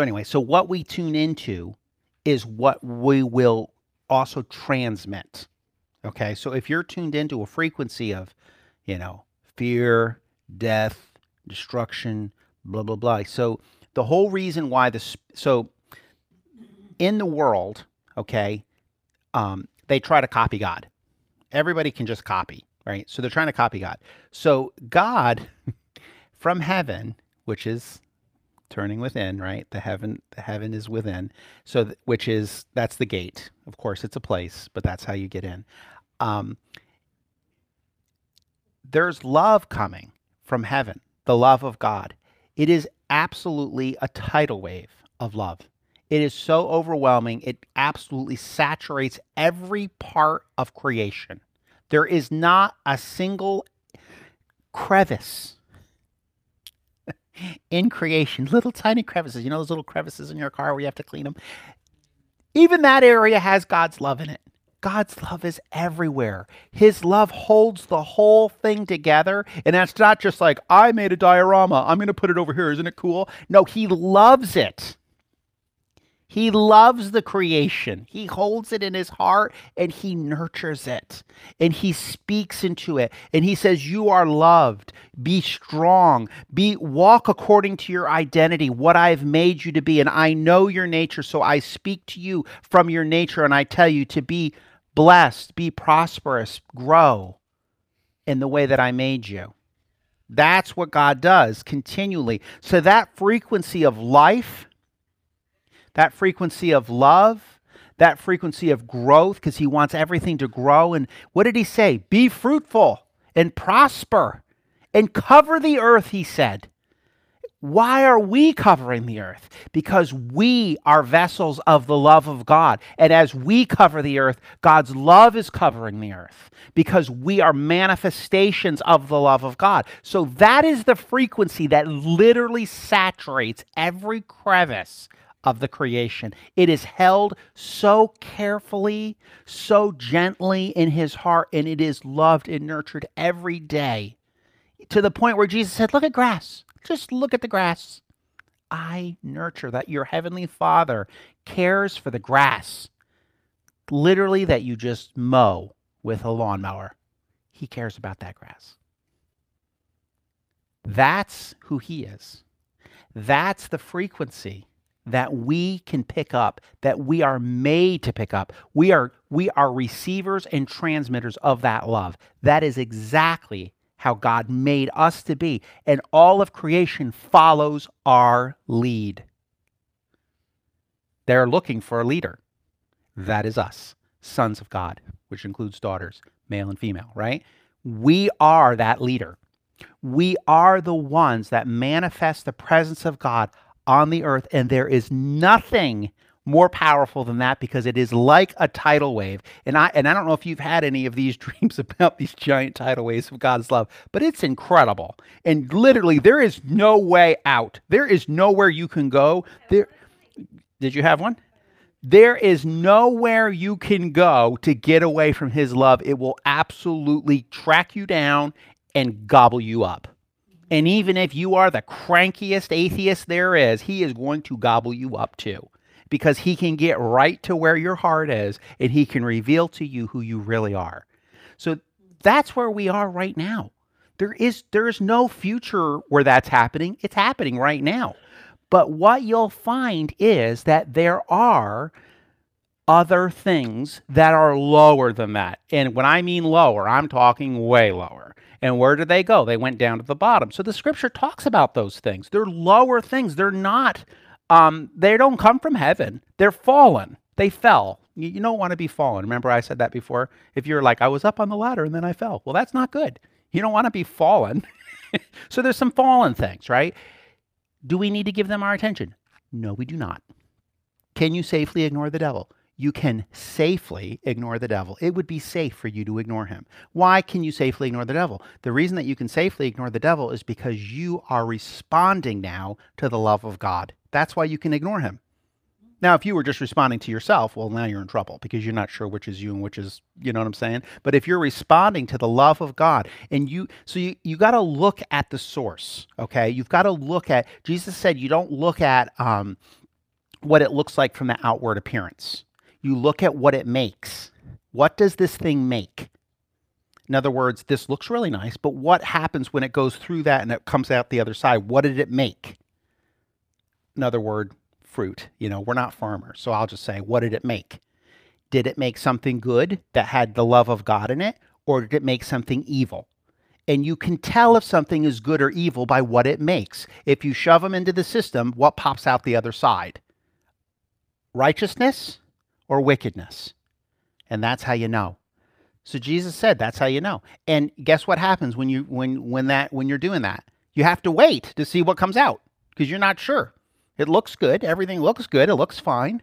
So, anyway, so what we tune into is what we will also transmit. Okay, so if you're tuned into a frequency of, you know, fear, death, destruction, blah, blah, blah. So, the whole reason why this, so in the world, okay, um, they try to copy God. Everybody can just copy, right? So they're trying to copy God. So God from heaven, which is turning within, right? The heaven, the heaven is within. So, th- which is that's the gate. Of course, it's a place, but that's how you get in. Um, there's love coming from heaven, the love of God. It is absolutely a tidal wave of love. It is so overwhelming. It absolutely saturates every part of creation. There is not a single crevice in creation, little tiny crevices. You know those little crevices in your car where you have to clean them? Even that area has God's love in it. God's love is everywhere. His love holds the whole thing together. And that's not just like, I made a diorama. I'm going to put it over here. Isn't it cool? No, He loves it. He loves the creation. He holds it in his heart and he nurtures it. And he speaks into it. And he says, "You are loved. Be strong. Be walk according to your identity, what I've made you to be. And I know your nature, so I speak to you from your nature and I tell you to be blessed, be prosperous, grow in the way that I made you." That's what God does continually. So that frequency of life that frequency of love, that frequency of growth, because he wants everything to grow. And what did he say? Be fruitful and prosper and cover the earth, he said. Why are we covering the earth? Because we are vessels of the love of God. And as we cover the earth, God's love is covering the earth because we are manifestations of the love of God. So that is the frequency that literally saturates every crevice of the creation. It is held so carefully, so gently in his heart, and it is loved and nurtured every day to the point where Jesus said, Look at grass. Just look at the grass. I nurture that your heavenly Father cares for the grass. Literally, that you just mow with a lawnmower. He cares about that grass. That's who He is. That's the frequency that we can pick up that we are made to pick up. We are we are receivers and transmitters of that love. That is exactly how god made us to be. And all of creation follows our lead. They're looking for a leader. That is us sons of god which includes daughters male and female right? We are that leader. We are the ones that manifest the presence of god on the earth, and there is nothing more powerful than that because it is like a tidal wave. And I and I don't know if you've had any of these dreams about these giant tidal waves of God's love, but it's incredible. And literally there is no way out. There is nowhere you can go. There Did you have one? There is nowhere you can go to get away from his love. It will absolutely track you down and gobble you up. And even if you are the crankiest atheist there is, he is going to gobble you up too. Because he can get right to where your heart is and he can reveal to you who you really are. So that's where we are right now. There is there is no future where that's happening. It's happening right now. But what you'll find is that there are other things that are lower than that. And when I mean lower, I'm talking way lower. And where did they go? They went down to the bottom. So the scripture talks about those things. They're lower things. They're not, um, they don't come from heaven. They're fallen. They fell. You, you don't want to be fallen. Remember, I said that before? If you're like, I was up on the ladder and then I fell. Well, that's not good. You don't want to be fallen. so there's some fallen things, right? Do we need to give them our attention? No, we do not. Can you safely ignore the devil? You can safely ignore the devil. It would be safe for you to ignore him. Why can you safely ignore the devil? The reason that you can safely ignore the devil is because you are responding now to the love of God. That's why you can ignore him. Now, if you were just responding to yourself, well, now you're in trouble because you're not sure which is you and which is, you know what I'm saying? But if you're responding to the love of God and you, so you, you got to look at the source, okay? You've got to look at, Jesus said, you don't look at, um, what it looks like from the outward appearance. You look at what it makes. What does this thing make? In other words, this looks really nice, but what happens when it goes through that and it comes out the other side? What did it make? In other word, fruit. You know, we're not farmers, so I'll just say, what did it make? Did it make something good that had the love of God in it, or did it make something evil? And you can tell if something is good or evil by what it makes. If you shove them into the system, what pops out the other side? Righteousness or wickedness? And that's how you know. So Jesus said that's how you know. And guess what happens when you when when that when you're doing that? You have to wait to see what comes out because you're not sure. It looks good, everything looks good, it looks fine,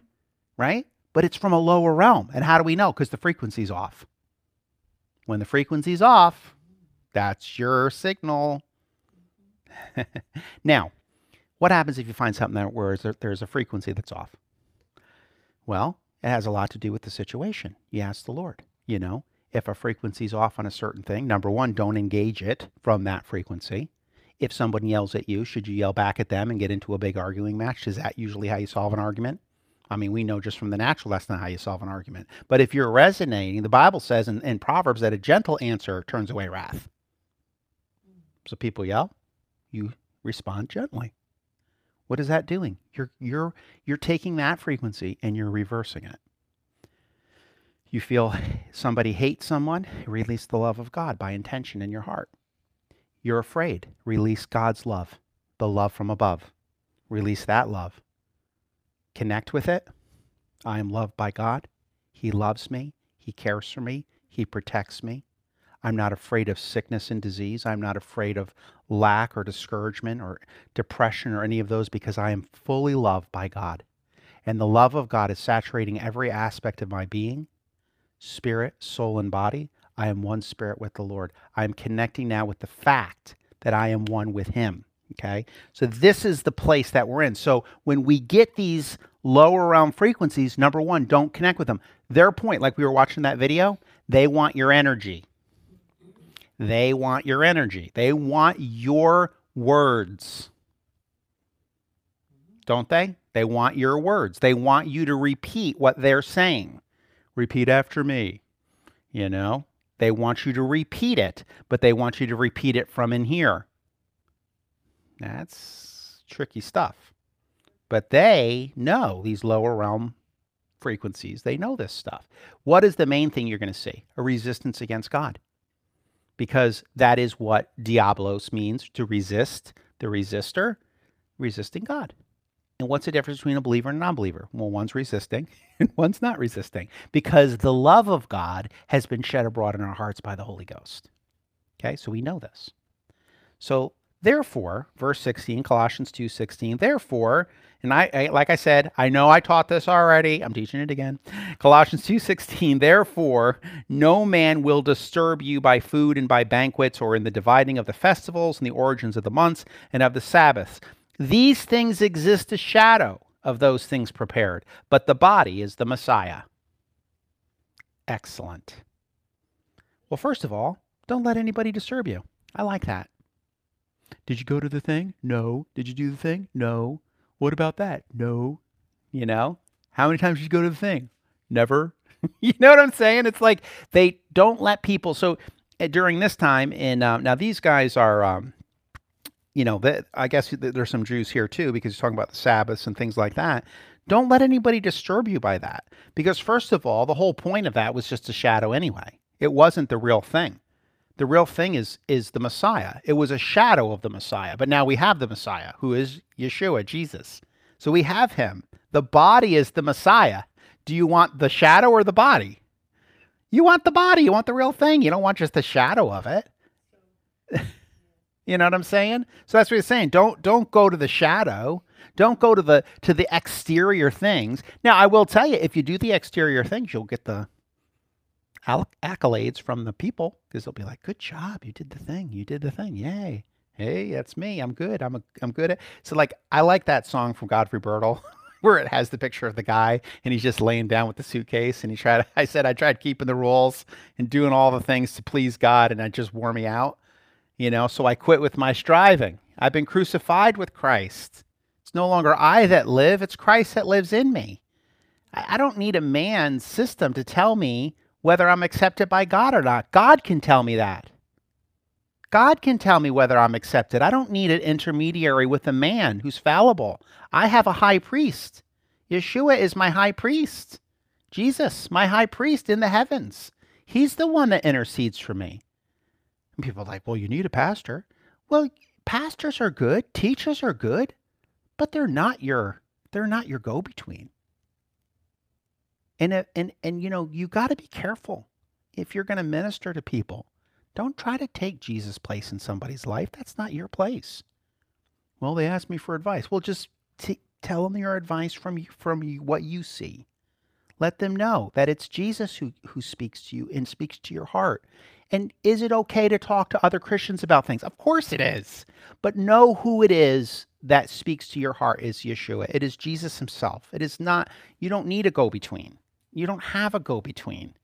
right? But it's from a lower realm. And how do we know? Because the frequency's off. When the frequency's off, that's your signal. now, what happens if you find something that where there's a frequency that's off? Well, it has a lot to do with the situation. You ask the Lord, you know, if a frequency is off on a certain thing, number one, don't engage it from that frequency. If someone yells at you, should you yell back at them and get into a big arguing match? Is that usually how you solve an argument? I mean, we know just from the natural that's not how you solve an argument. But if you're resonating, the Bible says in, in Proverbs that a gentle answer turns away wrath. So people yell, you respond gently. What is that doing? You're you're you're taking that frequency and you're reversing it. You feel somebody hates someone, release the love of God by intention in your heart. You're afraid, release God's love, the love from above. Release that love. Connect with it. I am loved by God. He loves me. He cares for me. He protects me. I'm not afraid of sickness and disease. I'm not afraid of lack or discouragement or depression or any of those because I am fully loved by God. And the love of God is saturating every aspect of my being spirit, soul, and body. I am one spirit with the Lord. I am connecting now with the fact that I am one with Him. Okay. So this is the place that we're in. So when we get these lower realm frequencies, number one, don't connect with them. Their point, like we were watching that video, they want your energy. They want your energy. They want your words. Don't they? They want your words. They want you to repeat what they're saying. Repeat after me. You know, they want you to repeat it, but they want you to repeat it from in here. That's tricky stuff. But they know these lower realm frequencies. They know this stuff. What is the main thing you're going to see? A resistance against God. Because that is what diablos means to resist, the resistor, resisting God. And what's the difference between a believer and a non believer? Well, one's resisting and one's not resisting because the love of God has been shed abroad in our hearts by the Holy Ghost. Okay, so we know this. So Therefore, verse 16, Colossians 2:16, therefore, and I, I, like I said, I know I taught this already. I'm teaching it again. Colossians 2:16, therefore, no man will disturb you by food and by banquets or in the dividing of the festivals and the origins of the months and of the sabbaths. These things exist as shadow of those things prepared, but the body is the Messiah. Excellent. Well, first of all, don't let anybody disturb you. I like that. Did you go to the thing? No. Did you do the thing? No. What about that? No. You know, how many times did you go to the thing? Never. you know what I'm saying? It's like they don't let people. So uh, during this time, and um, now these guys are, um, you know, that I guess there's some Jews here too because you're talking about the Sabbaths and things like that. Don't let anybody disturb you by that because first of all, the whole point of that was just a shadow anyway. It wasn't the real thing. The real thing is is the Messiah. It was a shadow of the Messiah, but now we have the Messiah, who is Yeshua, Jesus. So we have him. The body is the Messiah. Do you want the shadow or the body? You want the body. You want the real thing. You don't want just the shadow of it. you know what I'm saying? So that's what he's saying. Don't don't go to the shadow. Don't go to the to the exterior things. Now I will tell you, if you do the exterior things, you'll get the accolades from the people because they'll be like, "Good job, you did the thing, you did the thing, yay!" Hey, that's me. I'm good. I'm a, I'm good at. So like, I like that song from Godfrey Birtill. where it has the picture of the guy and he's just laying down with the suitcase and he tried I said I tried keeping the rules and doing all the things to please God and it just wore me out. You know, so I quit with my striving. I've been crucified with Christ. It's no longer I that live, it's Christ that lives in me. I don't need a man's system to tell me whether I'm accepted by God or not. God can tell me that. God can tell me whether I'm accepted. I don't need an intermediary with a man who's fallible. I have a high priest. Yeshua is my high priest. Jesus, my high priest in the heavens. He's the one that intercedes for me. And people are like, well, you need a pastor. Well, pastors are good, teachers are good, but they're not your they're not your go-between. And and and you know, you got to be careful if you're going to minister to people. Don't try to take Jesus' place in somebody's life. That's not your place. Well, they asked me for advice. Well, just t- tell them your advice from from what you see. Let them know that it's Jesus who, who speaks to you and speaks to your heart. And is it okay to talk to other Christians about things? Of course it is. But know who it is that speaks to your heart is Yeshua. It is Jesus himself. It is not, you don't need a go between. You don't have a go between.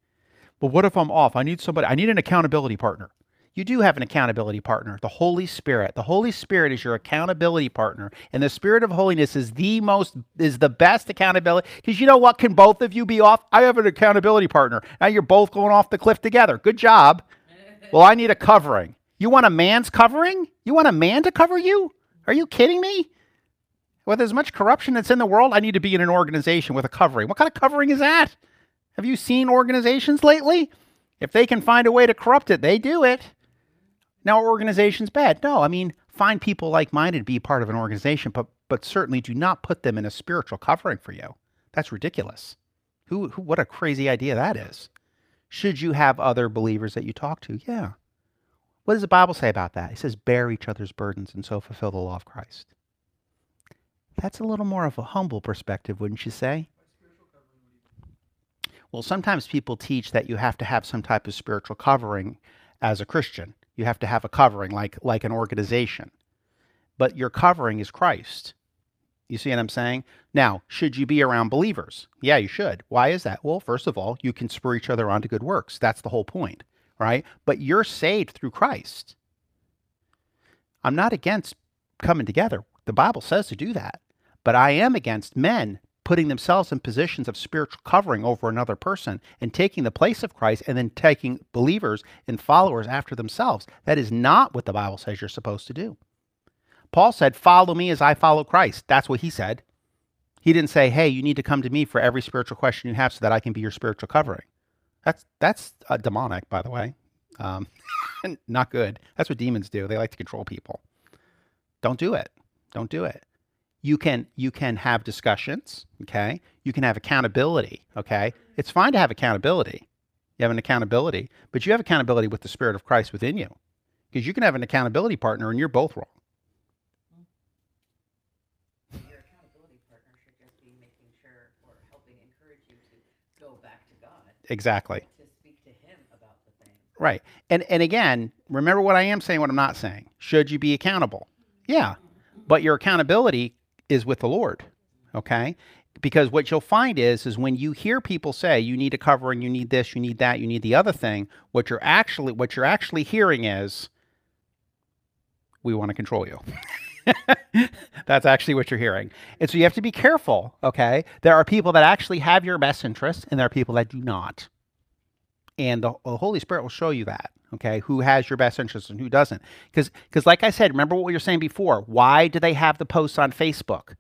But what if I'm off? I need somebody, I need an accountability partner you do have an accountability partner, the Holy Spirit. The Holy Spirit is your accountability partner, and the Spirit of holiness is the most is the best accountability. Because you know what? Can both of you be off? I have an accountability partner. Now you're both going off the cliff together. Good job. Well, I need a covering. You want a man's covering? You want a man to cover you? Are you kidding me? With as much corruption that's in the world, I need to be in an organization with a covering. What kind of covering is that? Have you seen organizations lately? If they can find a way to corrupt it, they do it. Now, organization's bad. No, I mean, find people like minded be part of an organization, but but certainly do not put them in a spiritual covering for you. That's ridiculous. Who, who what a crazy idea that is. Should you have other believers that you talk to? Yeah. What does the Bible say about that? It says, bear each other's burdens and so fulfill the law of Christ. That's a little more of a humble perspective, wouldn't you say? Well, sometimes people teach that you have to have some type of spiritual covering as a Christian. You have to have a covering, like like an organization. But your covering is Christ. You see what I'm saying? Now, should you be around believers? Yeah, you should. Why is that? Well, first of all, you can spur each other on to good works. That's the whole point, right? But you're saved through Christ. I'm not against coming together. The Bible says to do that. But I am against men putting themselves in positions of spiritual covering over another person and taking the place of Christ and then taking believers and followers after themselves. That is not what the Bible says you're supposed to do. Paul said, Follow me as I follow Christ. That's what he said. He didn't say, Hey, you need to come to me for every spiritual question you have so that I can be your spiritual covering. That's that's uh, demonic, by the way. Um, not good. That's what demons do. They like to control people. Don't do it. Don't do it. You can you can have discussions okay? You can have accountability okay? It's fine to have accountability. You have an accountability but you have accountability with the spirit of christ within you because you can have an accountability partner and you're both wrong. Your accountability partner should just be making sure or helping encourage you to go back to god exactly. to speak to him about the thing. Right. And and again remember what i am saying what i'm not saying. Should you be accountable? Yeah but your accountability is with the Lord. Okay? Because what you'll find is is when you hear people say you need a covering, you need this, you need that, you need the other thing, what you're actually what you're actually hearing is we want to control you. That's actually what you're hearing. And so you have to be careful, okay? There are people that actually have your best interests and there are people that do not. And the, the Holy Spirit will show you that okay who has your best interest and who doesn't. Because because like i said remember what we were saying before why do they have the posts on facebook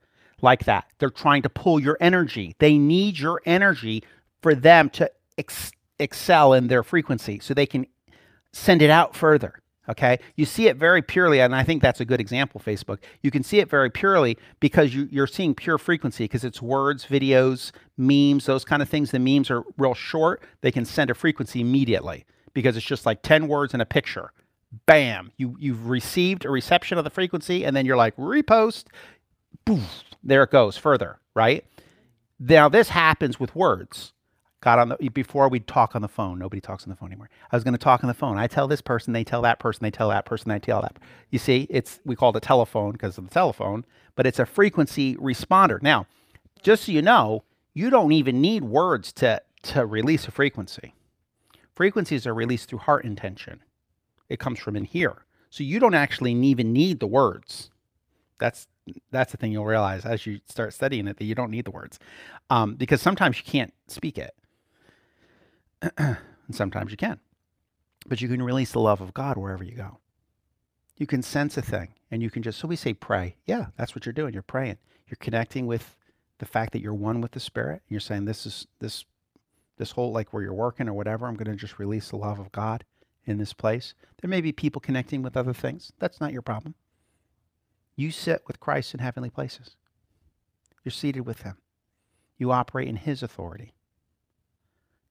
like that? They're trying to pull your energy. They need your energy for them to ex- excel in their frequency so they can send it out further okay? You see it very purely and i think that's a good example facebook. You can see it very purely because you, you're seeing pure frequency because it's words videos memes those kind of things. The memes are real short. They can send a frequency immediately because it's just like 10 words and a picture. Bam, you, you've received a reception of the frequency, and then you're like, repost, poof, there it goes further, right? Now, this happens with words. Got on the before we'd talk on the phone. Nobody talks on the phone anymore. I was going to talk on the phone. I tell this person, they tell that person, they tell that person, they tell that. You see, it's we call it a telephone because of the telephone, but it's a frequency responder. Now, just so you know, you don't even need words to to release a frequency. Frequencies are released through heart intention. It comes from in here. So you don't actually even need the words. That's that's the thing you'll realize as you start studying it that you don't need the words, um, because sometimes you can't speak it, and sometimes you can, but you can release the love of God wherever you go. You can sense a thing, and you can just so we say pray. Yeah, that's what you're doing. You're praying. You're connecting with the fact that you're one with the Spirit. You're saying this is this this whole like where you're working or whatever. I'm going to just release the love of God in this place. There may be people connecting with other things. That's not your problem. You sit with Christ in heavenly places. You're seated with him. You operate in his authority,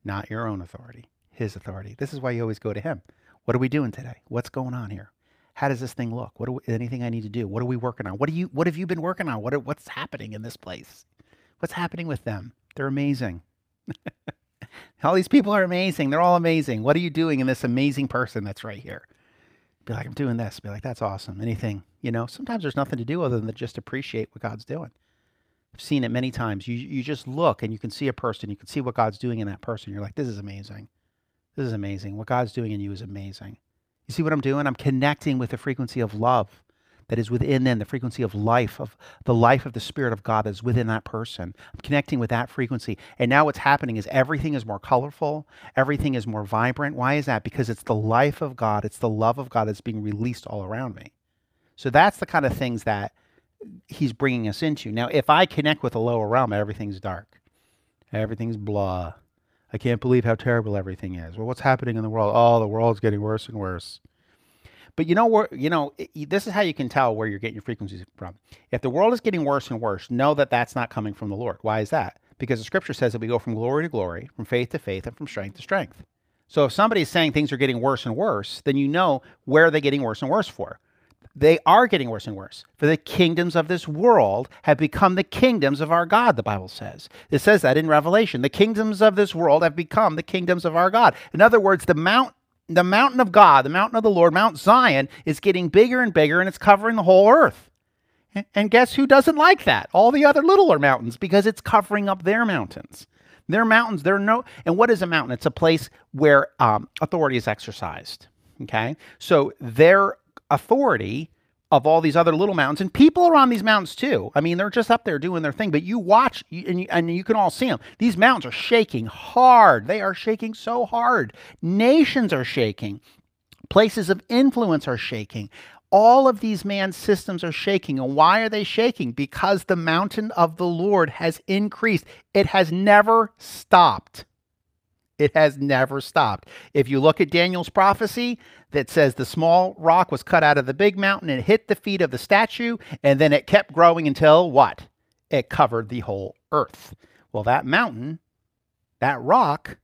not your own authority, his authority. This is why you always go to him. What are we doing today? What's going on here? How does this thing look? What we, anything I need to do? What are we working on? What do you what have you been working on? What are, what's happening in this place? What's happening with them? They're amazing. all these people are amazing. They're all amazing. What are you doing in this amazing person that's right here? Be like, I'm doing this. Be like, that's awesome. Anything, you know, sometimes there's nothing to do other than just appreciate what God's doing. I've seen it many times. You you just look and you can see a person, you can see what God's doing in that person. You're like, this is amazing. This is amazing. What God's doing in you is amazing. You see what I'm doing? I'm connecting with the frequency of love that is within them, the frequency of life, of the life of the Spirit of God that is within that person. I'm connecting with that frequency. And now what's happening is everything is more colorful, everything is more vibrant. Why is that? Because it's the life of God, it's the love of God that's being released all around me. So that's the kind of things that He's bringing us into. Now, if I connect with a lower realm, everything's dark, everything's blah. I can't believe how terrible everything is. Well, what's happening in the world? Oh, the world's getting worse and worse. But you know where you know it, this is how you can tell where you're getting your frequencies from. If the world is getting worse and worse, know that that's not coming from the Lord. Why is that? Because the Scripture says that we go from glory to glory, from faith to faith, and from strength to strength. So if somebody's saying things are getting worse and worse, then you know where they're they getting worse and worse for. They are getting worse and worse. For the kingdoms of this world have become the kingdoms of our God, the Bible says. It says that in Revelation. The kingdoms of this world have become the kingdoms of our God. In other words, the mount the mountain of God, the mountain of the Lord, Mount Zion, is getting bigger and bigger and it's covering the whole earth. And guess who doesn't like that? All the other littler mountains because it's covering up their mountains. Their mountains, they're no, and what is a mountain? It's a place where um, authority is exercised. Okay. So their authority of all these other little mountains, and people are on these mountains too. I mean, they're just up there doing their thing, but you watch and you, and you can all see them. These mountains are shaking hard. They are shaking so hard. Nations are shaking. Places of influence are shaking. All of these man's systems are shaking. And why are they shaking? Because the mountain of the Lord has increased. It has never stopped. It has never stopped. If you look at Daniel's prophecy that says the small rock was cut out of the big mountain and hit the feet of the statue, and then it kept growing until what? It covered the whole earth. Well, that mountain, that rock,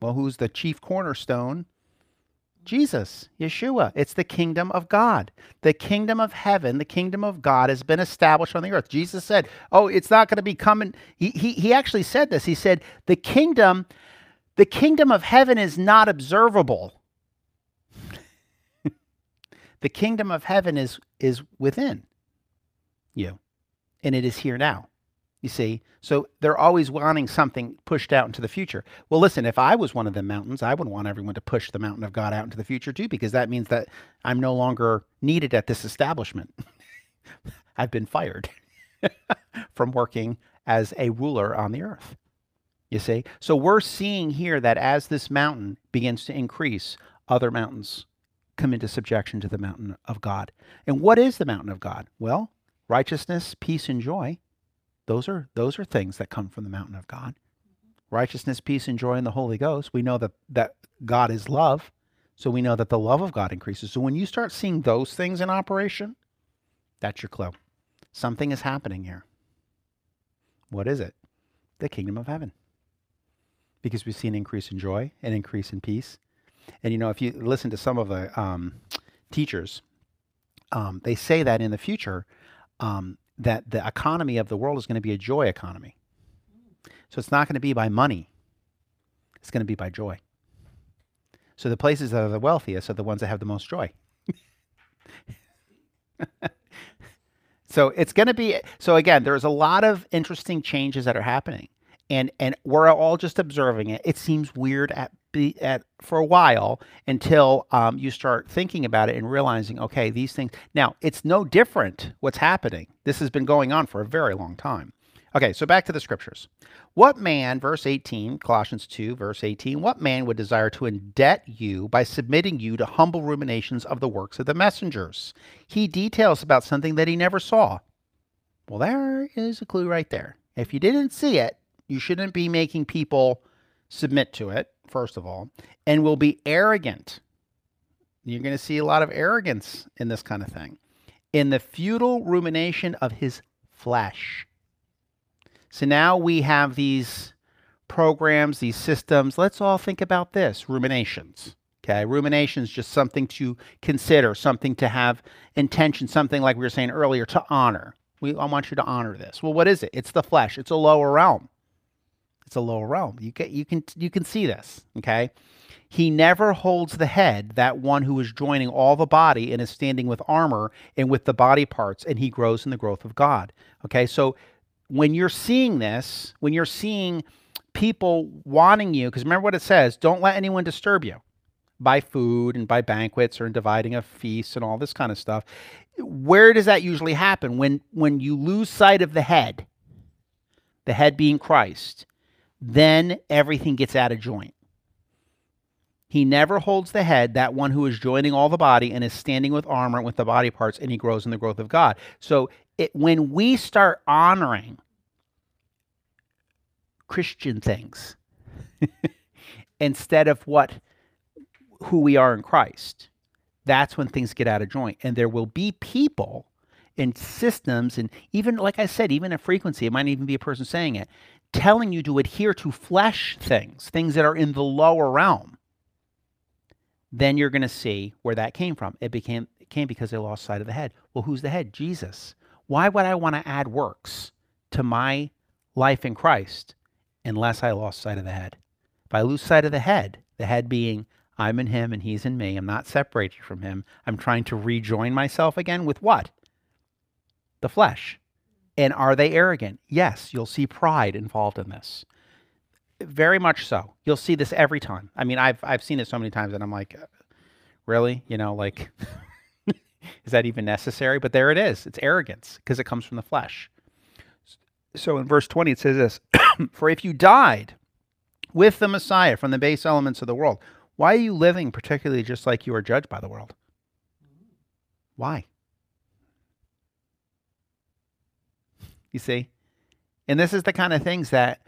well, who's the chief cornerstone? Jesus, Yeshua. It's the kingdom of God. The kingdom of heaven, the kingdom of God has been established on the earth. Jesus said, Oh, it's not going to be coming. He, he, he actually said this. He said, The kingdom the kingdom of heaven is not observable. the kingdom of heaven is, is within you, and it is here now. You see? So they're always wanting something pushed out into the future. Well, listen, if I was one of the mountains, I would want everyone to push the mountain of God out into the future too, because that means that I'm no longer needed at this establishment. I've been fired from working as a ruler on the earth. You see? So we're seeing here that as this mountain begins to increase, other mountains come into subjection to the mountain of God. And what is the mountain of God? Well, righteousness, peace, and joy. Those are those are things that come from the mountain of God. Righteousness, peace, and joy in the Holy Ghost. We know that that God is love, so we know that the love of God increases. So when you start seeing those things in operation, that's your clue. Something is happening here. What is it? The kingdom of heaven because we see an increase in joy, an increase in peace. And you know, if you listen to some of the um, teachers, um, they say that in the future, um, that the economy of the world is going to be a joy economy. So it's not going to be by money; it's going to be by joy. So the places that are the wealthiest are the ones that have the most joy. so it's going to be so again. There's a lot of interesting changes that are happening and and we're all just observing it. It seems weird at at for a while until um, you start thinking about it and realizing, okay, these things. Now it's no different. What's happening? This has been going on for a very long time. Okay, so back to the scriptures. What man, verse 18, Colossians 2, verse 18, what man would desire to indebt you by submitting you to humble ruminations of the works of the messengers? He details about something that he never saw. Well, there is a clue right there. If you didn't see it, you shouldn't be making people submit to it, first of all, and will be arrogant. You're going to see a lot of arrogance in this kind of thing. In the futile rumination of his flesh. So now we have these programs, these systems. Let's all think about this ruminations. Okay, ruminations just something to consider, something to have intention, something like we were saying earlier to honor. We, I want you to honor this. Well, what is it? It's the flesh. It's a lower realm. It's a lower realm. You can you can you can see this. Okay. He never holds the head, that one who is joining all the body and is standing with armor and with the body parts, and he grows in the growth of God. Okay, so when you're seeing this, when you're seeing people wanting you, because remember what it says don't let anyone disturb you by food and by banquets or in dividing of feasts and all this kind of stuff. Where does that usually happen? When when you lose sight of the head, the head being Christ, then everything gets out of joint. He never holds the head, that one who is joining all the body and is standing with armor with the body parts, and he grows in the growth of God. So it, when we start honoring Christian things instead of what who we are in Christ, that's when things get out of joint. And there will be people and systems, and even like I said, even a frequency, it might even be a person saying it, telling you to adhere to flesh things, things that are in the lower realm, then you're going to see where that came from. It became it came because they lost sight of the head. Well, who's the head? Jesus. Why would I want to add works to my life in Christ unless I lost sight of the head? If I lose sight of the head, the head being I'm in him and he's in me, I'm not separated from him. I'm trying to rejoin myself again with what? The flesh. And are they arrogant? Yes, you'll see pride involved in this. Very much so. You'll see this every time. I mean, I've I've seen it so many times and I'm like, uh, really? You know, like is that even necessary? But there it is. It's arrogance because it comes from the flesh. So in verse 20 it says this, "For if you died with the Messiah from the base elements of the world, why are you living particularly just like you are judged by the world? Why? You see? And this is the kind of things that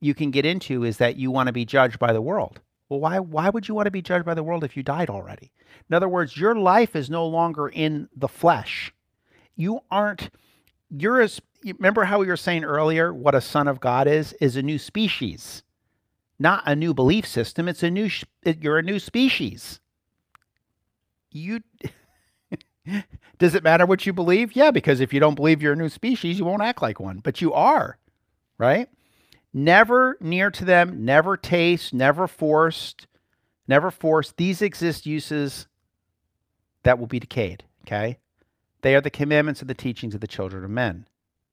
you can get into is that you want to be judged by the world. Well, why why would you want to be judged by the world if you died already? In other words, your life is no longer in the flesh. You aren't you're as remember how we were saying earlier what a son of God is is a new species. Not a new belief system, it's a new you're a new species. You Does it matter what you believe? Yeah, because if you don't believe you're a new species, you won't act like one, but you are, right? Never near to them, never taste, never forced, never forced. These exist uses that will be decayed, okay? They are the commandments and the teachings of the children of men.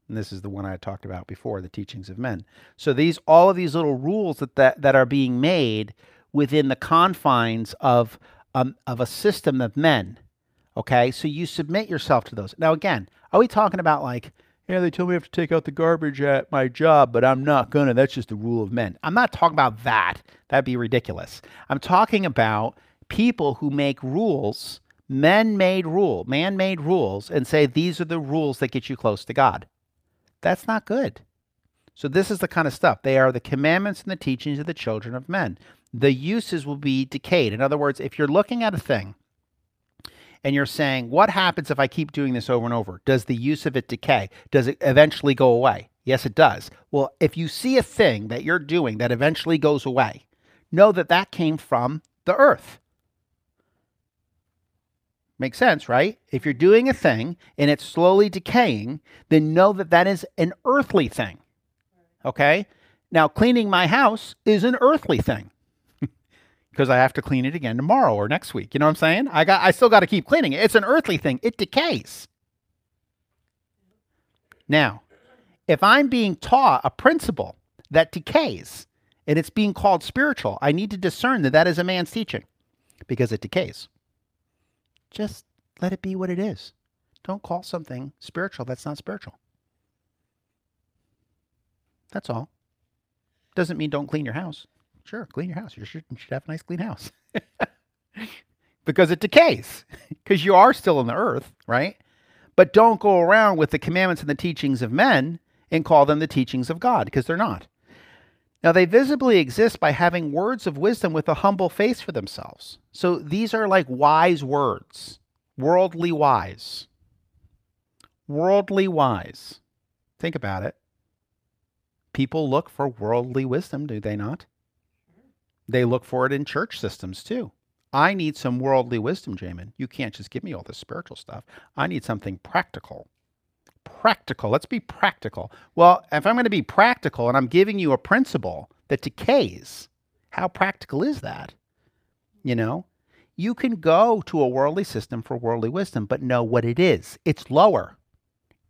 And this is the one I talked about before, the teachings of men. So these all of these little rules that that, that are being made within the confines of um, of a system of men Okay, so you submit yourself to those. Now, again, are we talking about like, yeah, they told me I have to take out the garbage at my job, but I'm not gonna. That's just the rule of men. I'm not talking about that. That'd be ridiculous. I'm talking about people who make rules, men made rule, man made rules, and say these are the rules that get you close to God. That's not good. So, this is the kind of stuff. They are the commandments and the teachings of the children of men. The uses will be decayed. In other words, if you're looking at a thing and you're saying, what happens if I keep doing this over and over? Does the use of it decay? Does it eventually go away? Yes, it does. Well, if you see a thing that you're doing that eventually goes away, know that that came from the earth. Makes sense, right? If you're doing a thing and it's slowly decaying, then know that that is an earthly thing. Okay? Now, cleaning my house is an earthly thing because I have to clean it again tomorrow or next week. You know what I'm saying? I got I still got to keep cleaning it. It's an earthly thing. It decays. Now, if I'm being taught a principle that decays and it's being called spiritual, I need to discern that that is a man's teaching because it decays. Just let it be what it is. Don't call something spiritual that's not spiritual. That's all. Doesn't mean don't clean your house. Sure, clean your house. You should, you should have a nice clean house. because it decays, because you are still in the earth, right? But don't go around with the commandments and the teachings of men and call them the teachings of God, because they're not. Now, they visibly exist by having words of wisdom with a humble face for themselves. So these are like wise words, worldly wise. Worldly wise. Think about it. People look for worldly wisdom, do they not? They look for it in church systems too. I need some worldly wisdom, Jamin. You can't just give me all this spiritual stuff. I need something practical. Practical. Let's be practical. Well, if I'm going to be practical and I'm giving you a principle that decays, how practical is that? You know, you can go to a worldly system for worldly wisdom, but know what it is. It's lower.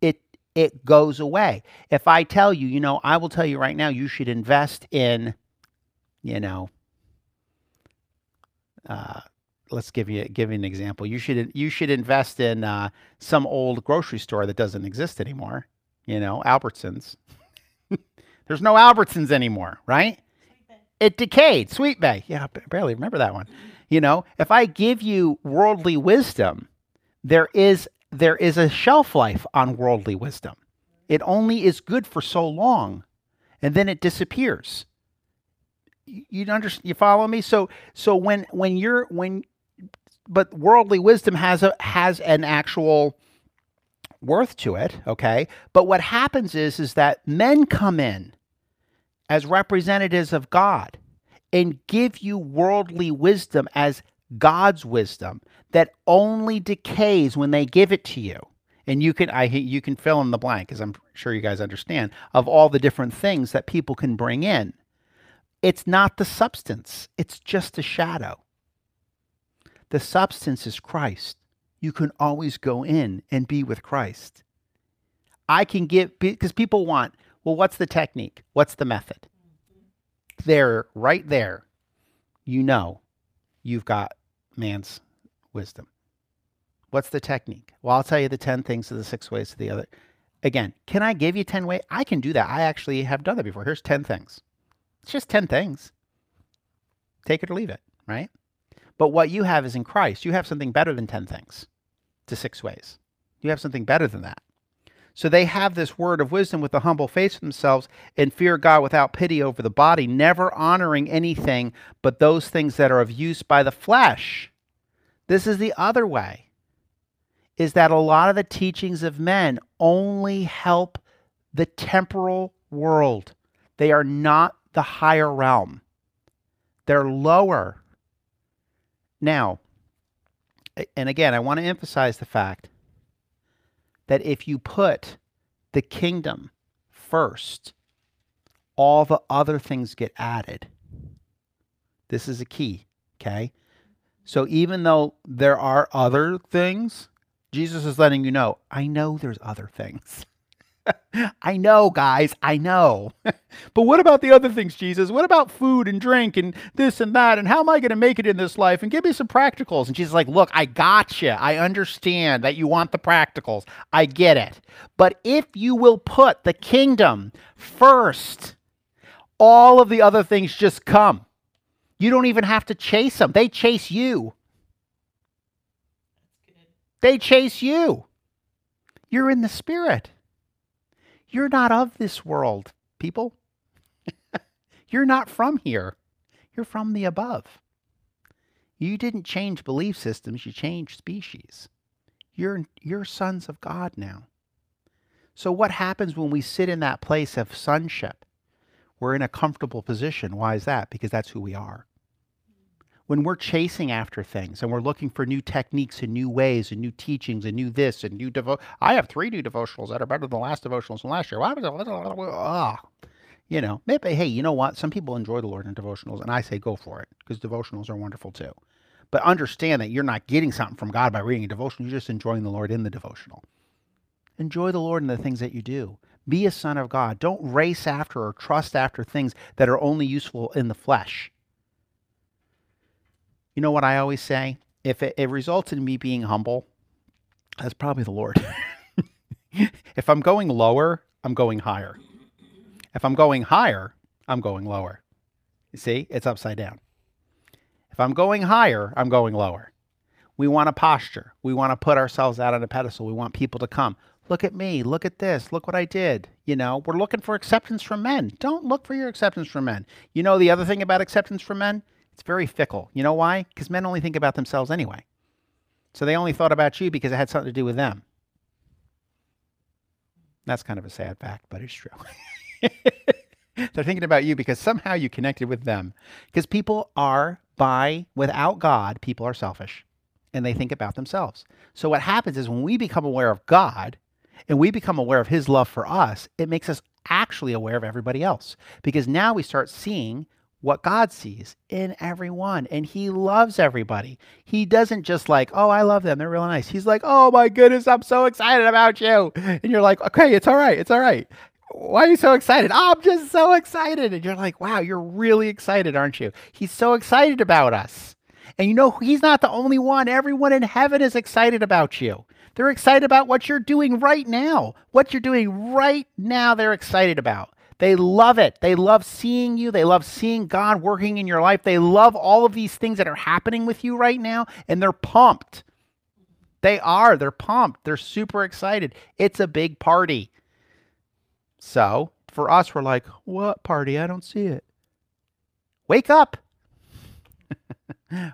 It it goes away. If I tell you, you know, I will tell you right now, you should invest in, you know, uh, let's give you give you an example. You should you should invest in uh, some old grocery store that doesn't exist anymore. You know, Albertsons. There's no Albertsons anymore, right? It decayed. Sweetbay. Yeah, I barely remember that one. You know, if I give you worldly wisdom, there is there is a shelf life on worldly wisdom. It only is good for so long, and then it disappears you understand you follow me? So so when when you're when but worldly wisdom has a has an actual worth to it okay? But what happens is is that men come in as representatives of god and give you worldly wisdom as god's wisdom that only decays when they give it to you. And you can i you can fill in the blank as i'm sure you guys understand of all the different things that people can bring in it's not the substance, it's just a shadow. The substance is Christ. You can always go in and be with Christ. I can give, because people want, well, what's the technique? What's the method? There, right there, you know you've got man's wisdom. What's the technique? Well, I'll tell you the 10 things of the six ways to the other. Again, can I give you 10 ways? I can do that. I actually have done that before. Here's 10 things. It's just 10 things. Take it or leave it, right? But what you have is in Christ. You have something better than 10 things to six ways. You have something better than that. So they have this word of wisdom with a humble face themselves and fear God without pity over the body, never honoring anything but those things that are of use by the flesh. This is the other way, is that a lot of the teachings of men only help the temporal world. They are not the higher realm. They're lower. Now, and again, I want to emphasize the fact that if you put the kingdom first, all the other things get added. This is a key, okay? So even though there are other things, Jesus is letting you know, I know there's other things. I know, guys, I know. but what about the other things, Jesus? What about food and drink and this and that? And how am I going to make it in this life? And give me some practicals. And Jesus is like, look, I got you. I understand that you want the practicals. I get it. But if you will put the kingdom first, all of the other things just come. You don't even have to chase them. They chase you. They chase you. You're in the spirit. You're not of this world, people. You're not from here. You're from the above. You didn't change belief systems, you changed species. You're, you're sons of God now. So, what happens when we sit in that place of sonship? We're in a comfortable position. Why is that? Because that's who we are when we're chasing after things and we're looking for new techniques and new ways and new teachings and new this and new devo I have three new devotionals that are better than the last devotionals from last year. Ah, you know, maybe hey, you know what? Some people enjoy the Lord in devotionals, and I say go for it because devotionals are wonderful too. But understand that you're not getting something from God by reading a devotional; you're just enjoying the Lord in the devotional. Enjoy the Lord in the things that you do. Be a son of God. Don't race after or trust after things that are only useful in the flesh. You know what I always say? If it, it results in me being humble, that's probably the Lord. if I'm going lower, I'm going higher. If I'm going higher, I'm going lower. You see, it's upside down. If I'm going higher, I'm going lower. We want a posture. We want to put ourselves out on a pedestal. We want people to come. Look at me. Look at this. Look what I did. You know, we're looking for acceptance from men. Don't look for your acceptance from men. You know, the other thing about acceptance from men? It's very fickle. You know why? Because men only think about themselves anyway. So they only thought about you because it had something to do with them. That's kind of a sad fact, but it's true. They're thinking about you because somehow you connected with them. Because people are, by, without God, people are selfish and they think about themselves. So what happens is when we become aware of God and we become aware of his love for us, it makes us actually aware of everybody else because now we start seeing what God sees in everyone and he loves everybody. He doesn't just like, "Oh, I love them. They're really nice." He's like, "Oh my goodness, I'm so excited about you." And you're like, "Okay, it's all right. It's all right." Why are you so excited? I'm just so excited. And you're like, wow, you're really excited, aren't you? He's so excited about us. And you know, he's not the only one. Everyone in heaven is excited about you. They're excited about what you're doing right now. What you're doing right now, they're excited about. They love it. They love seeing you. They love seeing God working in your life. They love all of these things that are happening with you right now, and they're pumped. They are. They're pumped. They're super excited. It's a big party. So for us, we're like, what party? I don't see it. Wake up.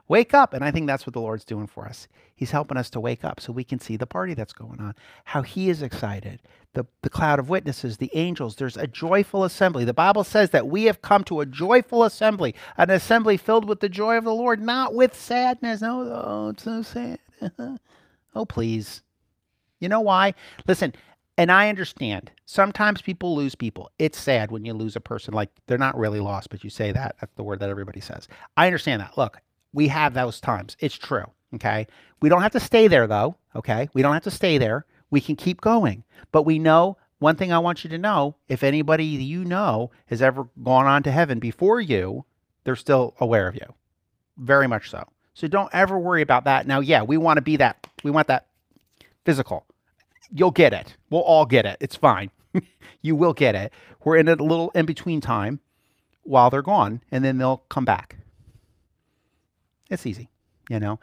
Wake up. And I think that's what the Lord's doing for us. He's helping us to wake up so we can see the party that's going on, how He is excited. The, the cloud of witnesses, the angels, there's a joyful assembly. The Bible says that we have come to a joyful assembly, an assembly filled with the joy of the Lord, not with sadness. Oh, oh it's so sad. oh, please. You know why? Listen, and I understand. Sometimes people lose people. It's sad when you lose a person. Like they're not really lost, but you say that. That's the word that everybody says. I understand that. Look, we have those times. It's true. Okay. We don't have to stay there though. Okay. We don't have to stay there. We can keep going. But we know one thing I want you to know if anybody you know has ever gone on to heaven before you, they're still aware of you. Very much so. So don't ever worry about that. Now, yeah, we want to be that. We want that physical you'll get it. We'll all get it. It's fine. you will get it. We're in a little in between time while they're gone, and then they'll come back. It's easy, you know.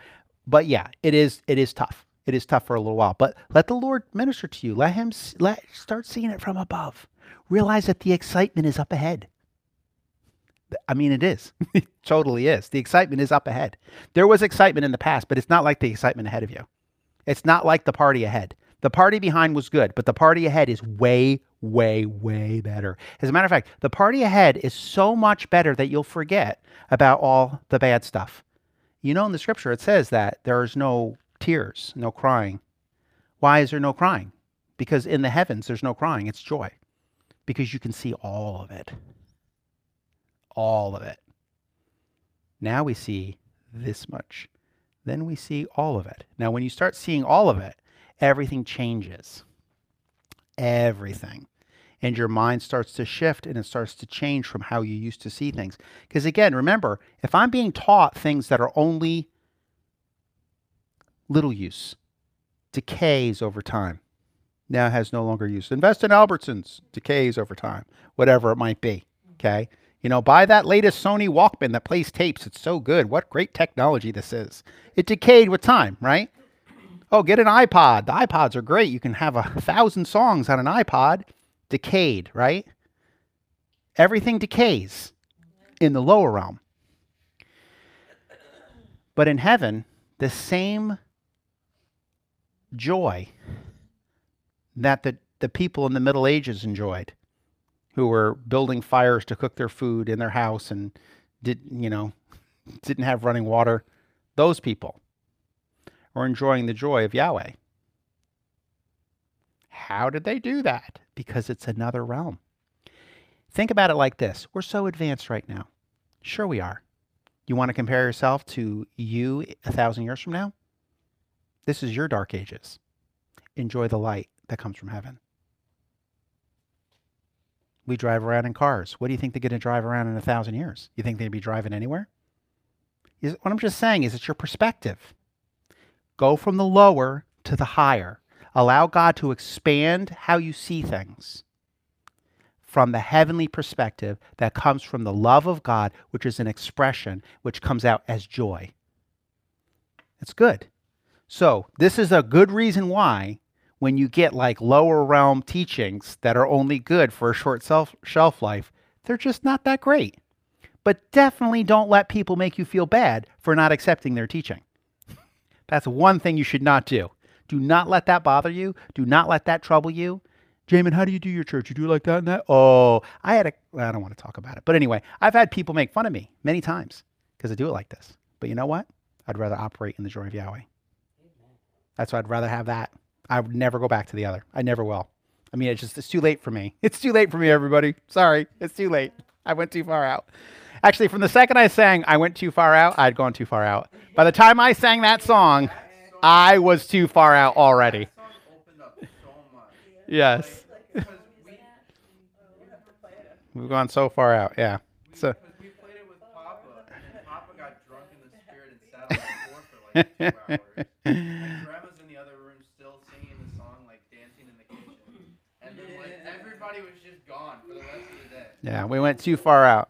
But yeah, it is. It is tough. It is tough for a little while. But let the Lord minister to you. Let Him let start seeing it from above. Realize that the excitement is up ahead. I mean, it is. it totally is. The excitement is up ahead. There was excitement in the past, but it's not like the excitement ahead of you. It's not like the party ahead. The party behind was good, but the party ahead is way, way, way better. As a matter of fact, the party ahead is so much better that you'll forget about all the bad stuff. You know, in the scripture, it says that there is no tears, no crying. Why is there no crying? Because in the heavens, there's no crying, it's joy. Because you can see all of it. All of it. Now we see this much. Then we see all of it. Now, when you start seeing all of it, everything changes. Everything. And your mind starts to shift and it starts to change from how you used to see things. Because again, remember, if I'm being taught things that are only little use, decays over time, now has no longer use. Invest in Albertsons, decays over time, whatever it might be. Okay. You know, buy that latest Sony Walkman that plays tapes. It's so good. What great technology this is. It decayed with time, right? Oh, get an iPod. The iPods are great. You can have a thousand songs on an iPod. Decayed, right? Everything decays in the lower realm. But in heaven, the same joy that the, the people in the Middle Ages enjoyed, who were building fires to cook their food in their house and didn't, you know didn't have running water, those people were enjoying the joy of Yahweh. How did they do that? Because it's another realm. Think about it like this we're so advanced right now. Sure, we are. You want to compare yourself to you a thousand years from now? This is your dark ages. Enjoy the light that comes from heaven. we drive around in cars. What do you think they're going to drive around in a thousand years? You think they'd be driving anywhere? Is, what I'm just saying is it's your perspective. Go from the lower to the higher. Allow God to expand how you see things from the heavenly perspective that comes from the love of God, which is an expression which comes out as joy. It's good. So, this is a good reason why when you get like lower realm teachings that are only good for a short self, shelf life, they're just not that great. But definitely don't let people make you feel bad for not accepting their teaching. That's one thing you should not do. Do not let that bother you. Do not let that trouble you. Jamin, how do you do your church? You do like that and that? Oh, I had a, I don't want to talk about it. But anyway, I've had people make fun of me many times because I do it like this. But you know what? I'd rather operate in the joy of Yahweh. That's why I'd rather have that. I would never go back to the other. I never will. I mean, it's just, it's too late for me. It's too late for me, everybody. Sorry. It's too late. I went too far out. Actually, from the second I sang, I went too far out, I'd gone too far out. By the time I sang that song, I was too far out already. That song opened up so much. Yes. We, We've gone so far out. Yeah. So, we played it with Papa, Papa got drunk in the spirit and sat on the floor for like. Grandma's in the other room still singing the song, like dancing in the kitchen. And then like everybody was just gone for the rest of the day. yeah, we went too far out.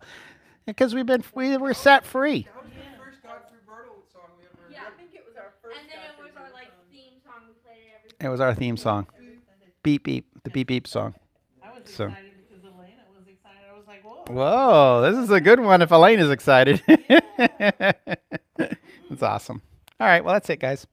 Because we've been, we were set free. That was the first Godfrey Birtill song we ever Yeah. heard. I think it was our first. And then it Godfrey was our like Birtill song. theme song. We played it was our theme song. Beep, beep. The beep, beep song. I was So- excited because Elena was excited. I was like, whoa. Whoa, this is a good one if Elaine is excited. That's awesome. All right, well, that's it, guys.